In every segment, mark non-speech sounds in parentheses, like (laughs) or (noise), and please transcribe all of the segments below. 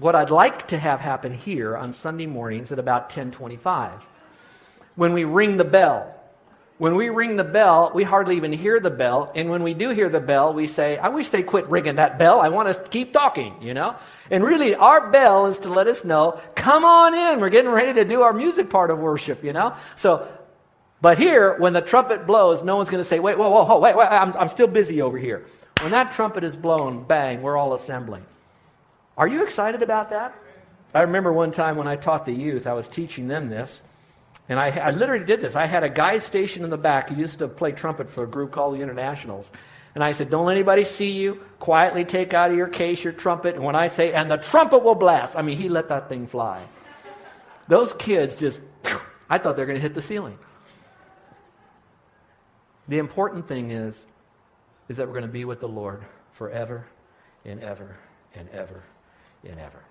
What I'd like to have happen here on Sunday mornings at about 1025. When we ring the bell, when we ring the bell, we hardly even hear the bell. And when we do hear the bell, we say, I wish they quit ringing that bell. I want to keep talking, you know? And really, our bell is to let us know, come on in. We're getting ready to do our music part of worship, you know? So, but here, when the trumpet blows, no one's going to say, wait, whoa, whoa, whoa, wait, wait, I'm, I'm still busy over here. When that trumpet is blown, bang, we're all assembling. Are you excited about that? I remember one time when I taught the youth, I was teaching them this. And I, I literally did this. I had a guy stationed in the back who used to play trumpet for a group called the Internationals. And I said, Don't let anybody see you. Quietly take out of your case your trumpet. And when I say, and the trumpet will blast, I mean, he let that thing fly. Those kids just, I thought they were going to hit the ceiling. The important thing is, is that we're going to be with the Lord forever and ever and ever and ever.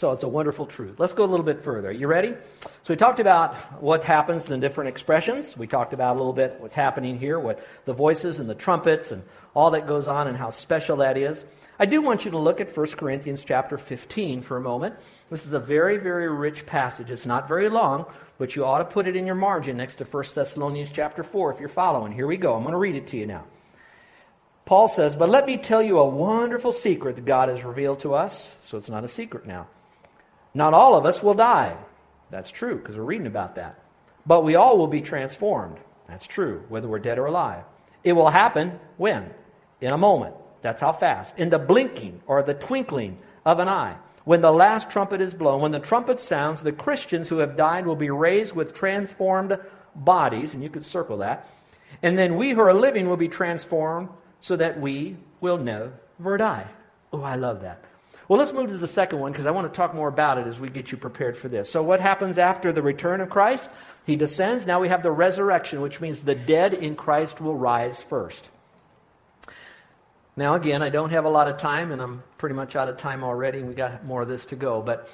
So it's a wonderful truth. Let's go a little bit further. You ready? So we talked about what happens in different expressions. We talked about a little bit what's happening here, what the voices and the trumpets and all that goes on and how special that is. I do want you to look at 1 Corinthians chapter 15 for a moment. This is a very, very rich passage. It's not very long, but you ought to put it in your margin next to 1 Thessalonians chapter 4 if you're following. Here we go. I'm going to read it to you now. Paul says, But let me tell you a wonderful secret that God has revealed to us. So it's not a secret now. Not all of us will die. That's true, because we're reading about that. But we all will be transformed. That's true, whether we're dead or alive. It will happen when? In a moment. That's how fast. In the blinking or the twinkling of an eye. When the last trumpet is blown, when the trumpet sounds, the Christians who have died will be raised with transformed bodies, and you could circle that. And then we who are living will be transformed so that we will never die. Oh, I love that. Well, let's move to the second one because I want to talk more about it as we get you prepared for this. So, what happens after the return of Christ? He descends. Now we have the resurrection, which means the dead in Christ will rise first. Now, again, I don't have a lot of time, and I'm pretty much out of time already, and we got more of this to go. But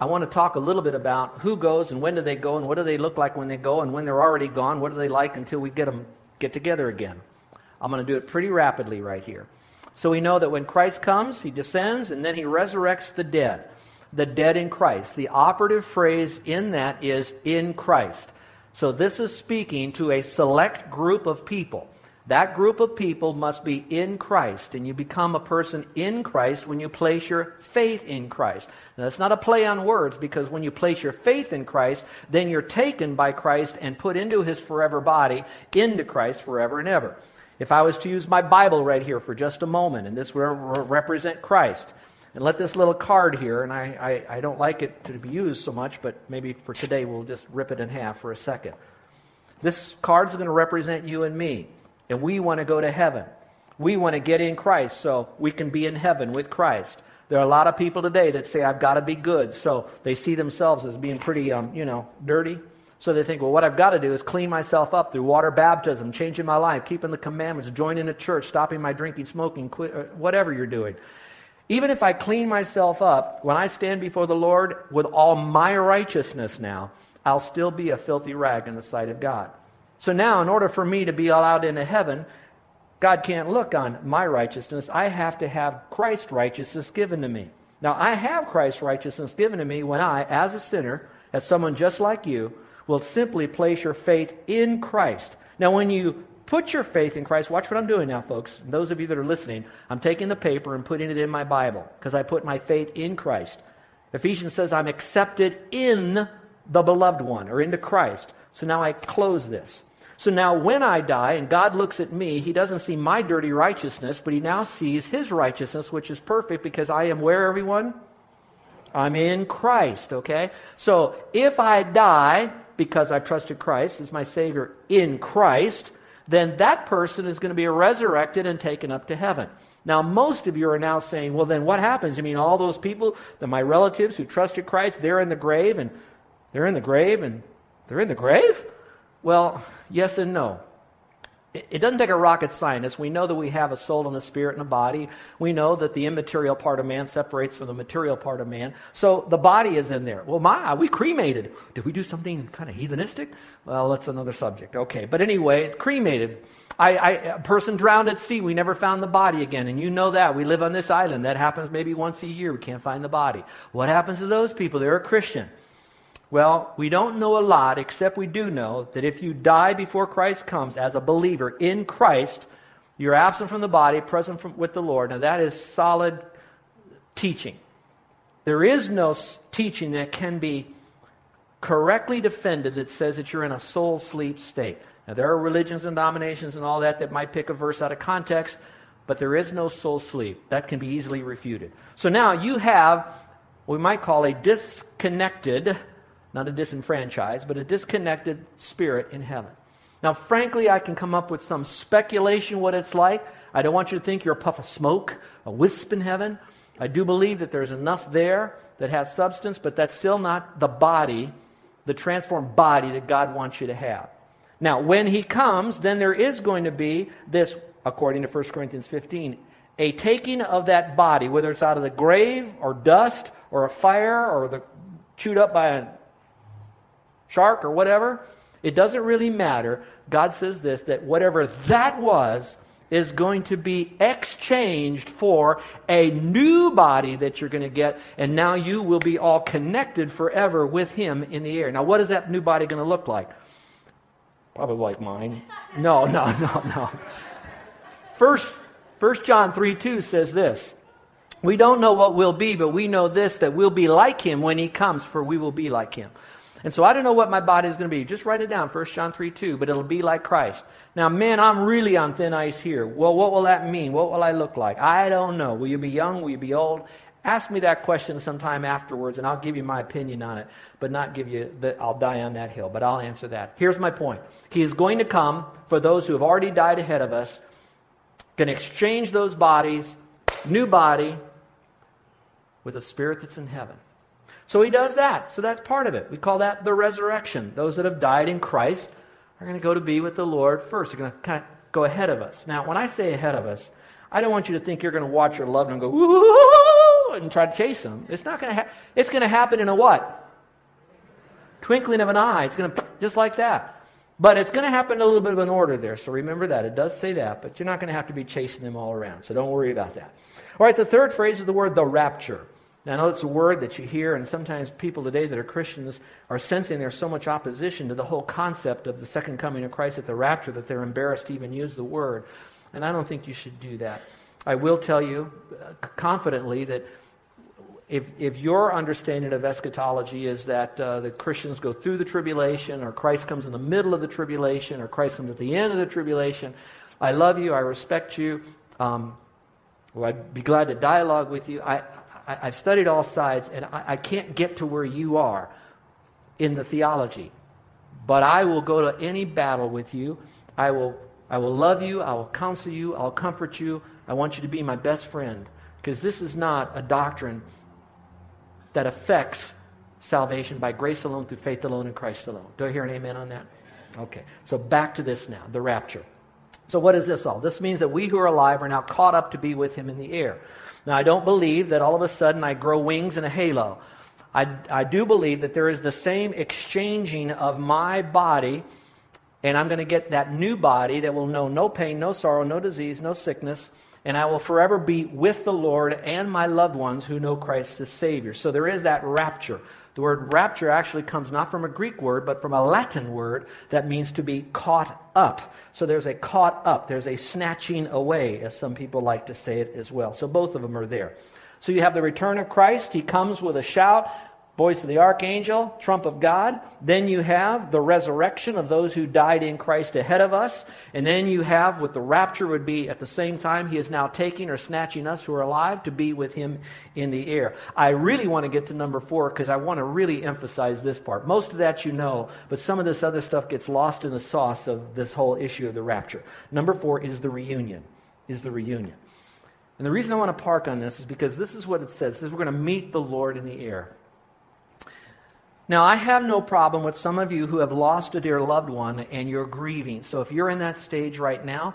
I want to talk a little bit about who goes and when do they go, and what do they look like when they go, and when they're already gone, what do they like until we get them get together again. I'm going to do it pretty rapidly right here. So we know that when Christ comes, he descends and then he resurrects the dead. The dead in Christ. The operative phrase in that is in Christ. So this is speaking to a select group of people. That group of people must be in Christ, and you become a person in Christ when you place your faith in Christ. Now, that's not a play on words because when you place your faith in Christ, then you're taken by Christ and put into his forever body, into Christ forever and ever. If I was to use my Bible right here for just a moment, and this would represent Christ, and let this little card here, and I, I, I don't like it to be used so much, but maybe for today we'll just rip it in half for a second. This card's going to represent you and me, and we want to go to heaven. We want to get in Christ so we can be in heaven with Christ. There are a lot of people today that say, I've got to be good. So they see themselves as being pretty, um, you know, dirty. So they think, well, what I've got to do is clean myself up through water baptism, changing my life, keeping the commandments, joining a church, stopping my drinking, smoking, quit, uh, whatever you're doing. Even if I clean myself up, when I stand before the Lord with all my righteousness now, I'll still be a filthy rag in the sight of God. So now, in order for me to be allowed into heaven, God can't look on my righteousness. I have to have Christ's righteousness given to me. Now, I have Christ's righteousness given to me when I, as a sinner, as someone just like you, will simply place your faith in Christ. Now, when you put your faith in Christ, watch what I'm doing now, folks. Those of you that are listening, I'm taking the paper and putting it in my Bible because I put my faith in Christ. Ephesians says I'm accepted in the beloved one or into Christ. So now I close this. So now when I die and God looks at me, he doesn't see my dirty righteousness, but he now sees his righteousness, which is perfect because I am where, everyone? I'm in Christ, okay? So if I die because I've trusted Christ as my Savior in Christ, then that person is going to be resurrected and taken up to heaven. Now, most of you are now saying, well, then what happens? I mean, all those people, the, my relatives who trusted Christ, they're in the grave, and they're in the grave, and they're in the grave? Well, yes and no. It doesn't take a rocket scientist. We know that we have a soul and a spirit and a body. We know that the immaterial part of man separates from the material part of man. So the body is in there. Well, my, we cremated. Did we do something kind of heathenistic? Well, that's another subject. Okay. But anyway, it's cremated. I, I, a person drowned at sea. We never found the body again. And you know that. We live on this island. That happens maybe once a year. We can't find the body. What happens to those people? They're a Christian. Well, we don't know a lot, except we do know that if you die before Christ comes as a believer in Christ, you're absent from the body, present from, with the Lord. Now, that is solid teaching. There is no teaching that can be correctly defended that says that you're in a soul sleep state. Now, there are religions and denominations and all that that might pick a verse out of context, but there is no soul sleep. That can be easily refuted. So now you have what we might call a disconnected not a disenfranchised, but a disconnected spirit in heaven. Now, frankly, I can come up with some speculation what it's like. I don't want you to think you're a puff of smoke, a wisp in heaven. I do believe that there's enough there that has substance, but that's still not the body, the transformed body that God wants you to have. Now, when He comes, then there is going to be this, according to 1 Corinthians 15, a taking of that body, whether it's out of the grave or dust or a fire or the, chewed up by a shark or whatever, it doesn't really matter. God says this that whatever that was is going to be exchanged for a new body that you're going to get, and now you will be all connected forever with Him in the air. Now, what is that new body going to look like? Probably like mine. No, no, (laughs) no, no. First, First John 3 2 says this. We don't know what we'll be, but we know this that we'll be like him when he comes, for we will be like him. And so I don't know what my body is going to be. Just write it down, 1 John 3 2, but it'll be like Christ. Now, men, I'm really on thin ice here. Well, what will that mean? What will I look like? I don't know. Will you be young? Will you be old? Ask me that question sometime afterwards, and I'll give you my opinion on it, but not give you that I'll die on that hill, but I'll answer that. Here's my point He is going to come for those who have already died ahead of us, to exchange those bodies, new body, with a spirit that's in heaven. So he does that. So that's part of it. We call that the resurrection. Those that have died in Christ are going to go to be with the Lord first. They're going to kind of go ahead of us. Now, when I say ahead of us, I don't want you to think you're going to watch your loved one go woo and try to chase them. It's not going to. Ha- it's going to happen in a what? Twinkling of an eye. It's going to just like that. But it's going to happen in a little bit of an order there. So remember that. It does say that, but you're not going to have to be chasing them all around. So don't worry about that. All right. The third phrase is the word the rapture. Now, I know it's a word that you hear, and sometimes people today that are Christians are sensing there's so much opposition to the whole concept of the second coming of Christ at the rapture that they're embarrassed to even use the word. And I don't think you should do that. I will tell you uh, confidently that if, if your understanding of eschatology is that uh, the Christians go through the tribulation, or Christ comes in the middle of the tribulation, or Christ comes at the end of the tribulation, I love you, I respect you. Um, well, I'd be glad to dialogue with you. I, I, have studied all sides, and I, I can't get to where you are in the theology. But I will go to any battle with you. I will, I will love you. I will counsel you. I'll comfort you. I want you to be my best friend. Because this is not a doctrine that affects salvation by grace alone, through faith alone, in Christ alone. Do I hear an amen on that? Okay. So back to this now the rapture. So, what is this all? This means that we who are alive are now caught up to be with him in the air. Now, I don't believe that all of a sudden I grow wings and a halo. I, I do believe that there is the same exchanging of my body, and I'm going to get that new body that will know no pain, no sorrow, no disease, no sickness, and I will forever be with the Lord and my loved ones who know Christ as Savior. So there is that rapture. The word rapture actually comes not from a Greek word, but from a Latin word that means to be caught up. So there's a caught up, there's a snatching away, as some people like to say it as well. So both of them are there. So you have the return of Christ. He comes with a shout. Voice of the archangel, trump of God. Then you have the resurrection of those who died in Christ ahead of us. And then you have what the rapture would be at the same time. He is now taking or snatching us who are alive to be with him in the air. I really want to get to number four because I want to really emphasize this part. Most of that you know, but some of this other stuff gets lost in the sauce of this whole issue of the rapture. Number four is the reunion. Is the reunion. And the reason I want to park on this is because this is what it says. It says we're going to meet the Lord in the air. Now, I have no problem with some of you who have lost a dear loved one and you're grieving. So if you're in that stage right now,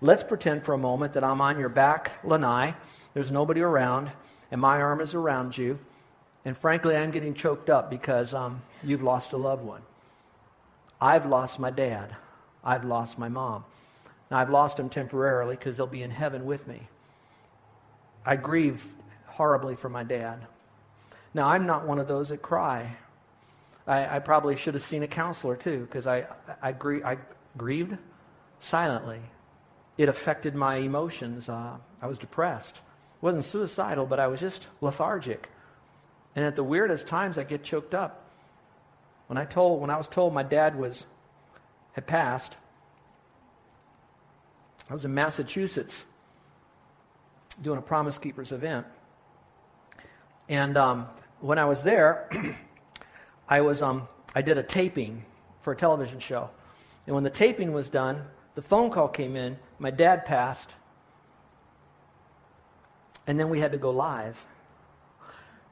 let's pretend for a moment that I'm on your back lanai. There's nobody around, and my arm is around you. And frankly, I'm getting choked up because um, you've lost a loved one. I've lost my dad. I've lost my mom. Now, I've lost them temporarily because they'll be in heaven with me. I grieve horribly for my dad. Now, I'm not one of those that cry I, I probably should have seen a counselor too, because I, I, I grieved silently. It affected my emotions. Uh, I was depressed. wasn't suicidal, but I was just lethargic. And at the weirdest times, I get choked up. When I told, when I was told my dad was had passed, I was in Massachusetts doing a Promise Keepers event, and um, when I was there. (clears throat) I was um, I did a taping for a television show, and when the taping was done, the phone call came in. My dad passed, and then we had to go live.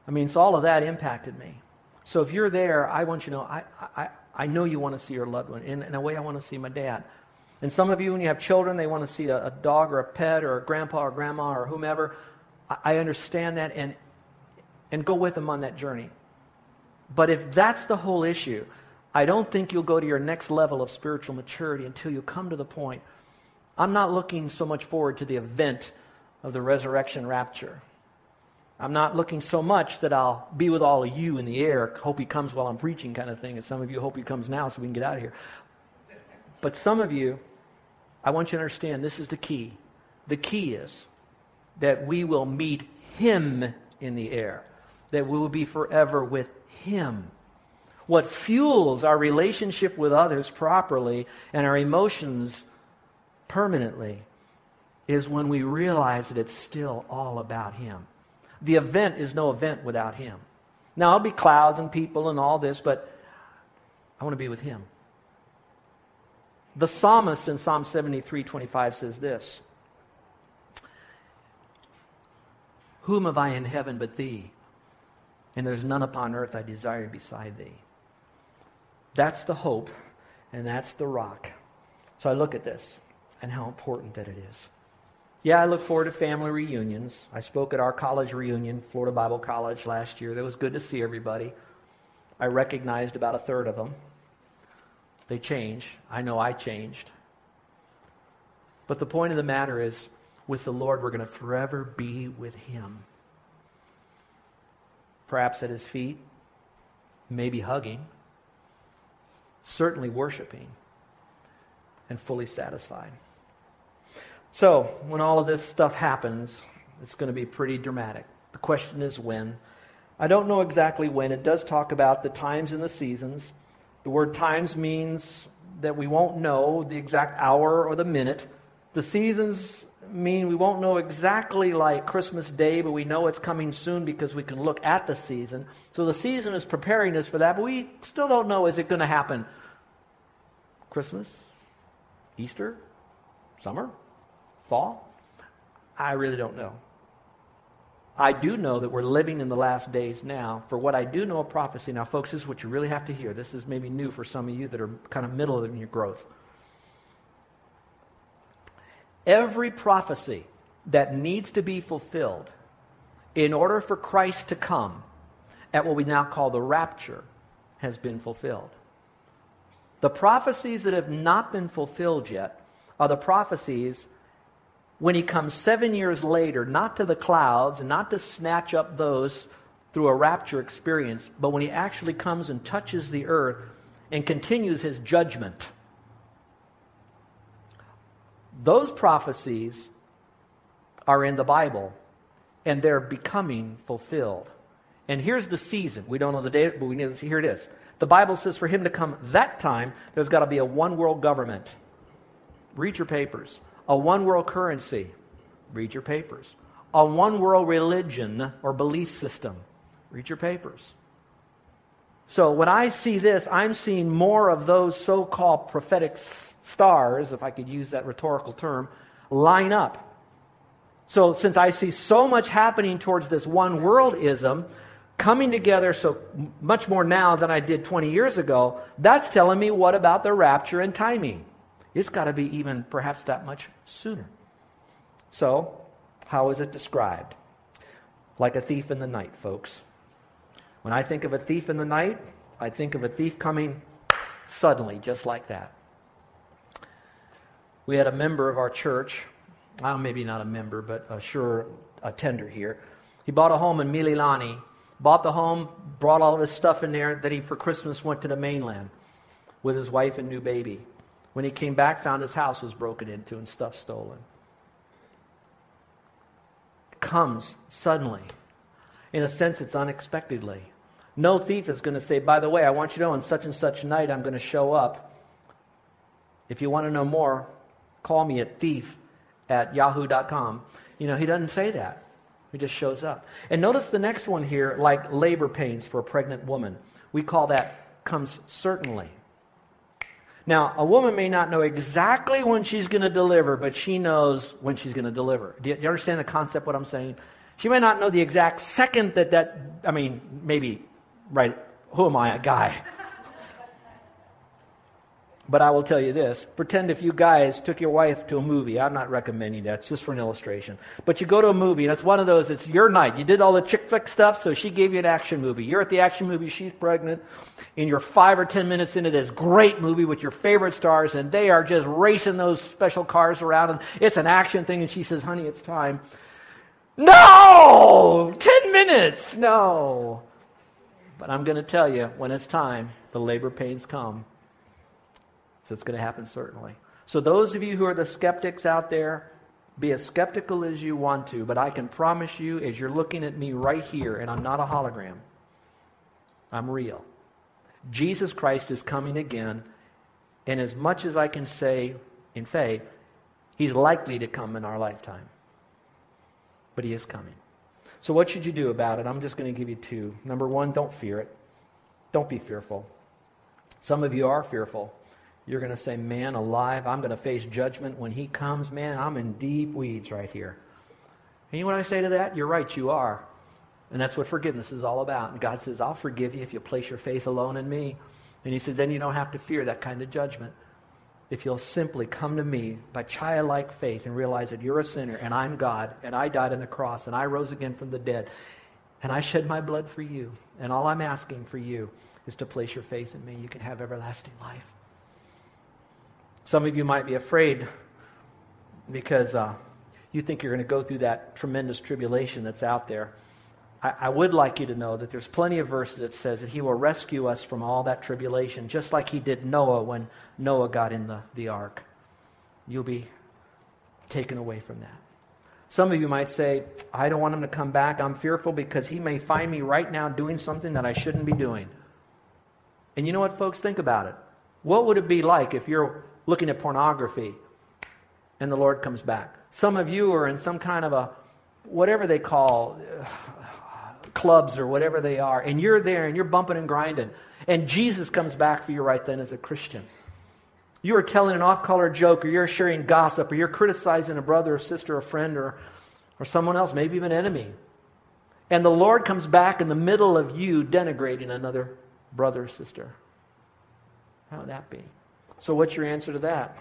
I mean, so all of that impacted me. So if you're there, I want you to know I, I, I know you want to see your loved one. In, in a way, I want to see my dad. And some of you, when you have children, they want to see a, a dog or a pet or a grandpa or grandma or whomever. I, I understand that and, and go with them on that journey. But if that's the whole issue, I don't think you'll go to your next level of spiritual maturity until you come to the point. I'm not looking so much forward to the event of the resurrection rapture. I'm not looking so much that I'll be with all of you in the air, hope he comes while I'm preaching, kind of thing. And some of you hope he comes now so we can get out of here. But some of you, I want you to understand this is the key. The key is that we will meet him in the air, that we will be forever with him. What fuels our relationship with others properly and our emotions permanently is when we realize that it's still all about Him. The event is no event without Him. Now, it'll be clouds and people and all this, but I want to be with Him. The psalmist in Psalm 73 25 says this Whom have I in heaven but Thee? And there's none upon earth I desire beside thee. That's the hope, and that's the rock. So I look at this and how important that it is. Yeah, I look forward to family reunions. I spoke at our college reunion, Florida Bible College, last year. That was good to see everybody. I recognized about a third of them. They change. I know I changed. But the point of the matter is, with the Lord, we're going to forever be with Him perhaps at his feet, maybe hugging, certainly worshiping, and fully satisfied. So, when all of this stuff happens, it's going to be pretty dramatic. The question is when. I don't know exactly when. It does talk about the times and the seasons. The word times means that we won't know the exact hour or the minute. The seasons mean we won't know exactly like Christmas Day, but we know it's coming soon because we can look at the season. So the season is preparing us for that, but we still don't know is it going to happen Christmas, Easter, summer, fall? I really don't know. I do know that we're living in the last days now. For what I do know of prophecy, now, folks, this is what you really have to hear. This is maybe new for some of you that are kind of middle in your growth. Every prophecy that needs to be fulfilled in order for Christ to come at what we now call the rapture has been fulfilled. The prophecies that have not been fulfilled yet are the prophecies when he comes seven years later, not to the clouds and not to snatch up those through a rapture experience, but when he actually comes and touches the earth and continues his judgment those prophecies are in the Bible, and they're becoming fulfilled. And here's the season. We don't know the date, but we need to see. here it is. The Bible says for him to come that time, there's got to be a one world government. Read your papers. A one world currency. Read your papers. A one world religion or belief system. Read your papers. So when I see this, I'm seeing more of those so called prophetic stars, if I could use that rhetorical term, line up. So since I see so much happening towards this one worldism, coming together so much more now than I did 20 years ago, that's telling me what about the rapture and timing? It's got to be even perhaps that much sooner. So, how is it described? Like a thief in the night, folks. When I think of a thief in the night, I think of a thief coming suddenly, just like that. We had a member of our church, well, maybe not a member, but a sure attender here. He bought a home in Mililani, bought the home, brought all of his stuff in there. That he, for Christmas, went to the mainland with his wife and new baby. When he came back, found his house was broken into and stuff stolen. It comes suddenly. In a sense, it's unexpectedly. No thief is going to say, by the way, I want you to know on such and such night I'm going to show up. If you want to know more, call me at thief at yahoo.com. You know, he doesn't say that. He just shows up. And notice the next one here, like labor pains for a pregnant woman. We call that comes certainly. Now, a woman may not know exactly when she's going to deliver, but she knows when she's going to deliver. Do you, do you understand the concept, what I'm saying? She may not know the exact second that that, I mean, maybe, right, who am I, a guy? But I will tell you this pretend if you guys took your wife to a movie. I'm not recommending that, it's just for an illustration. But you go to a movie, and it's one of those, it's your night. You did all the chick flick stuff, so she gave you an action movie. You're at the action movie, she's pregnant, and you're five or ten minutes into this great movie with your favorite stars, and they are just racing those special cars around, and it's an action thing, and she says, Honey, it's time. No! Ten minutes! No! But I'm going to tell you, when it's time, the labor pains come so it's going to happen certainly. So, those of you who are the skeptics out there, be as skeptical as you want to, but I can promise you, as you're looking at me right here, and I'm not a hologram, I'm real. Jesus Christ is coming again, and as much as I can say in faith, he's likely to come in our lifetime. But he is coming. So, what should you do about it? I'm just going to give you two. Number one, don't fear it. Don't be fearful. Some of you are fearful. You're going to say, Man alive, I'm going to face judgment when he comes. Man, I'm in deep weeds right here. And you know what I say to that? You're right, you are. And that's what forgiveness is all about. And God says, I'll forgive you if you place your faith alone in me. And He says, then you don't have to fear that kind of judgment. If you'll simply come to me by childlike faith and realize that you're a sinner and I'm God and I died on the cross and I rose again from the dead and I shed my blood for you. And all I'm asking for you is to place your faith in me. You can have everlasting life. Some of you might be afraid because uh, you think you're going to go through that tremendous tribulation that's out there. I, I would like you to know that there's plenty of verses that says that he will rescue us from all that tribulation, just like he did Noah when Noah got in the, the ark. You'll be taken away from that. Some of you might say, I don't want him to come back. I'm fearful because he may find me right now doing something that I shouldn't be doing. And you know what, folks? Think about it. What would it be like if you're looking at pornography and the Lord comes back. Some of you are in some kind of a, whatever they call, clubs or whatever they are, and you're there and you're bumping and grinding, and Jesus comes back for you right then as a Christian. You are telling an off color joke, or you're sharing gossip, or you're criticizing a brother or sister or friend or, or someone else, maybe even an enemy. And the Lord comes back in the middle of you denigrating another brother or sister. How would that be? So, what's your answer to that?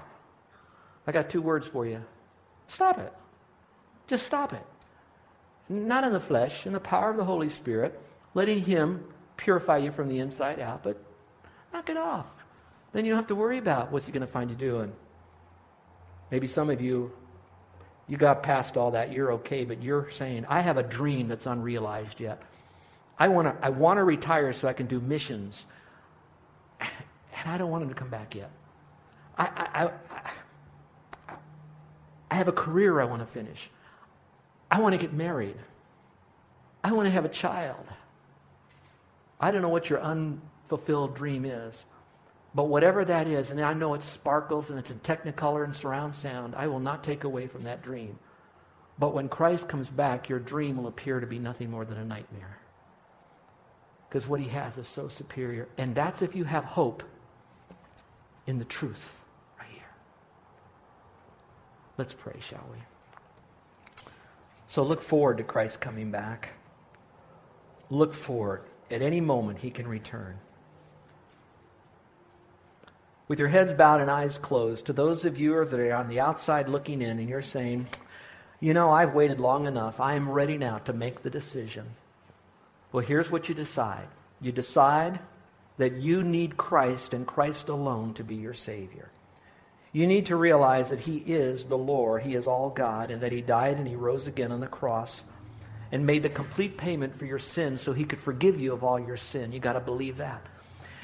I got two words for you stop it. Just stop it. Not in the flesh, in the power of the Holy Spirit, letting Him purify you from the inside out, but knock it off. Then you don't have to worry about what's He going to find you doing. Maybe some of you, you got past all that, you're okay, but you're saying, I have a dream that's unrealized yet. I want to I want to retire so I can do missions. And I don't want him to come back yet. I, I, I, I have a career I want to finish. I want to get married. I want to have a child. I don't know what your unfulfilled dream is. But whatever that is, and I know it sparkles and it's in technicolor and surround sound, I will not take away from that dream. But when Christ comes back, your dream will appear to be nothing more than a nightmare. Because what he has is so superior. And that's if you have hope in the truth right here. Let's pray, shall we? So look forward to Christ coming back. Look forward. At any moment, he can return with your heads bowed and eyes closed, to those of you that are on the outside looking in and you're saying, you know, I've waited long enough. I am ready now to make the decision. Well, here's what you decide. You decide that you need Christ and Christ alone to be your Savior. You need to realize that He is the Lord, He is all God, and that He died and He rose again on the cross and made the complete payment for your sin so He could forgive you of all your sin. You got to believe that.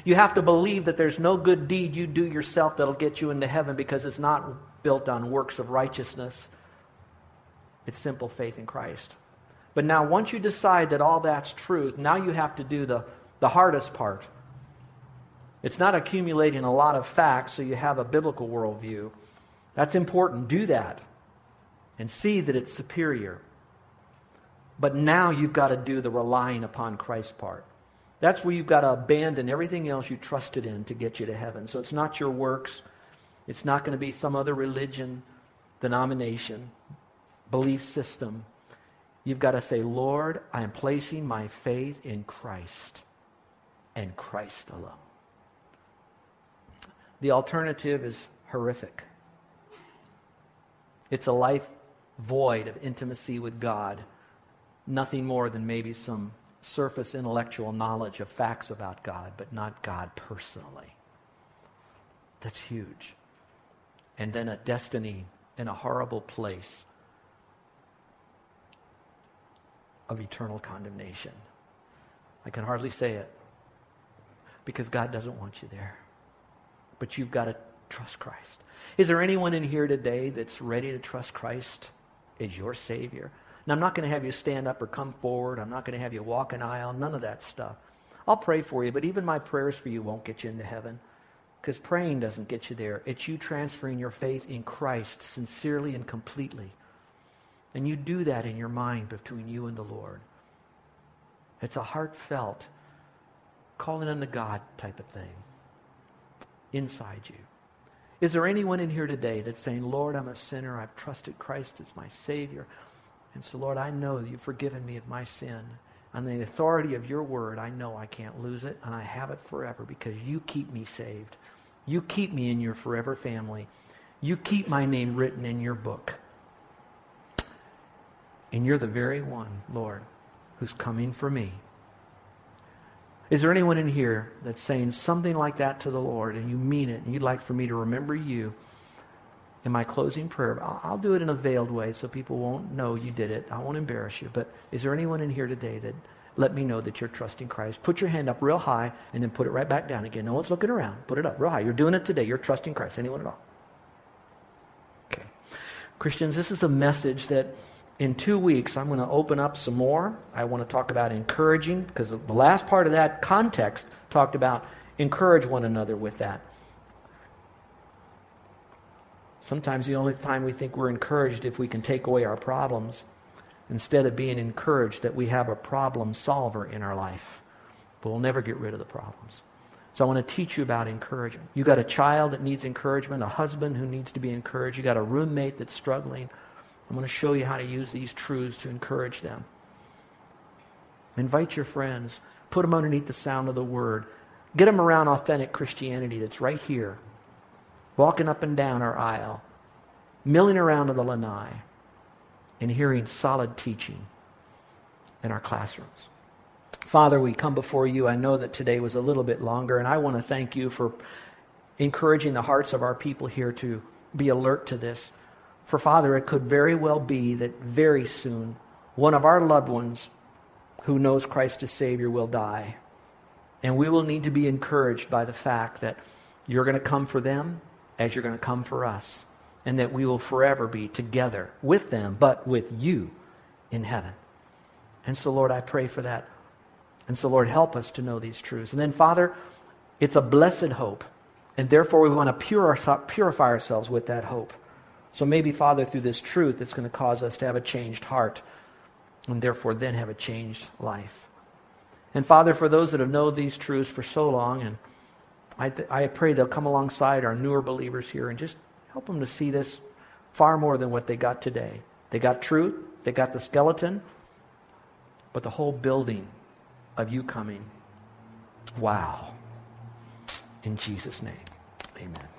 You have to believe that there's no good deed you do yourself that'll get you into heaven because it's not built on works of righteousness. It's simple faith in Christ. But now, once you decide that all that's true, now you have to do the, the hardest part. It's not accumulating a lot of facts so you have a biblical worldview. That's important. Do that and see that it's superior. But now you've got to do the relying upon Christ part. That's where you've got to abandon everything else you trusted in to get you to heaven. So it's not your works. It's not going to be some other religion, denomination, belief system. You've got to say, Lord, I am placing my faith in Christ and Christ alone. The alternative is horrific. It's a life void of intimacy with God, nothing more than maybe some surface intellectual knowledge of facts about God, but not God personally. That's huge. And then a destiny in a horrible place of eternal condemnation. I can hardly say it because God doesn't want you there. But you've got to trust Christ. Is there anyone in here today that's ready to trust Christ as your Savior? And I'm not going to have you stand up or come forward. I'm not going to have you walk an aisle, none of that stuff. I'll pray for you, but even my prayers for you won't get you into heaven because praying doesn't get you there. It's you transferring your faith in Christ sincerely and completely. And you do that in your mind between you and the Lord. It's a heartfelt, calling unto God type of thing inside you. Is there anyone in here today that's saying, Lord, I'm a sinner. I've trusted Christ as my Savior. And so, Lord, I know you've forgiven me of my sin. On the authority of your word, I know I can't lose it, and I have it forever because you keep me saved. You keep me in your forever family. You keep my name written in your book. And you're the very one, Lord, who's coming for me. Is there anyone in here that's saying something like that to the Lord and you mean it and you'd like for me to remember you? in my closing prayer. I'll, I'll, do it in a veiled way so people won't know you did it. I won't embarrass you. But is there anyone in here today that let me know that you're trusting Christ? Put your hand up real high and then put it right back down again. No one's looking around. Put it up real high. You're doing it today. You're trusting Christ. Anyone at all? Okay. Christians, this is a message that in two weeks I'm going to open up some more. I want to talk about encouraging because the last part of that context talked about encourage one another with that. Sometimes the only time we think we're encouraged if we can take away our problems instead of being encouraged that we have a problem solver in our life. But we'll never get rid of the problems. So I want to teach you about encouragement. You got a child that needs encouragement, a husband who needs to be encouraged, you got a roommate that's struggling. I'm going to show you how to use these truths to encourage them. Invite your friends, put them underneath the sound of the word. Get them around authentic Christianity that's right here walking up and down our aisle, milling around to the lanai, and hearing solid teaching in our classrooms. Father, we come before you. I know that today was a little bit longer, and I want to thank you for encouraging the hearts of our people here to be alert to this. For, Father, it could very well be that very soon one of our loved ones who knows Christ as Savior will die. And we will need to be encouraged by the fact that you're going to come for them as you're going to come for us, and that we will forever be together with them, but with you in heaven. And so, Lord, I pray for that And so, Lord, help us to know these truths. And then, Father, it's a blessed hope. And therefore, we want to purify ourselves with that hope. So maybe, Father, through this truth, it's going to cause us to have a changed heart and therefore then have a changed life. And Father, for those that have known these truths for so long, and I, th- I pray they'll come alongside our newer believers here and just help them to see this far more than what they got today. They got truth, they got the skeleton, but the whole building of you coming. Wow. In Jesus' name, amen.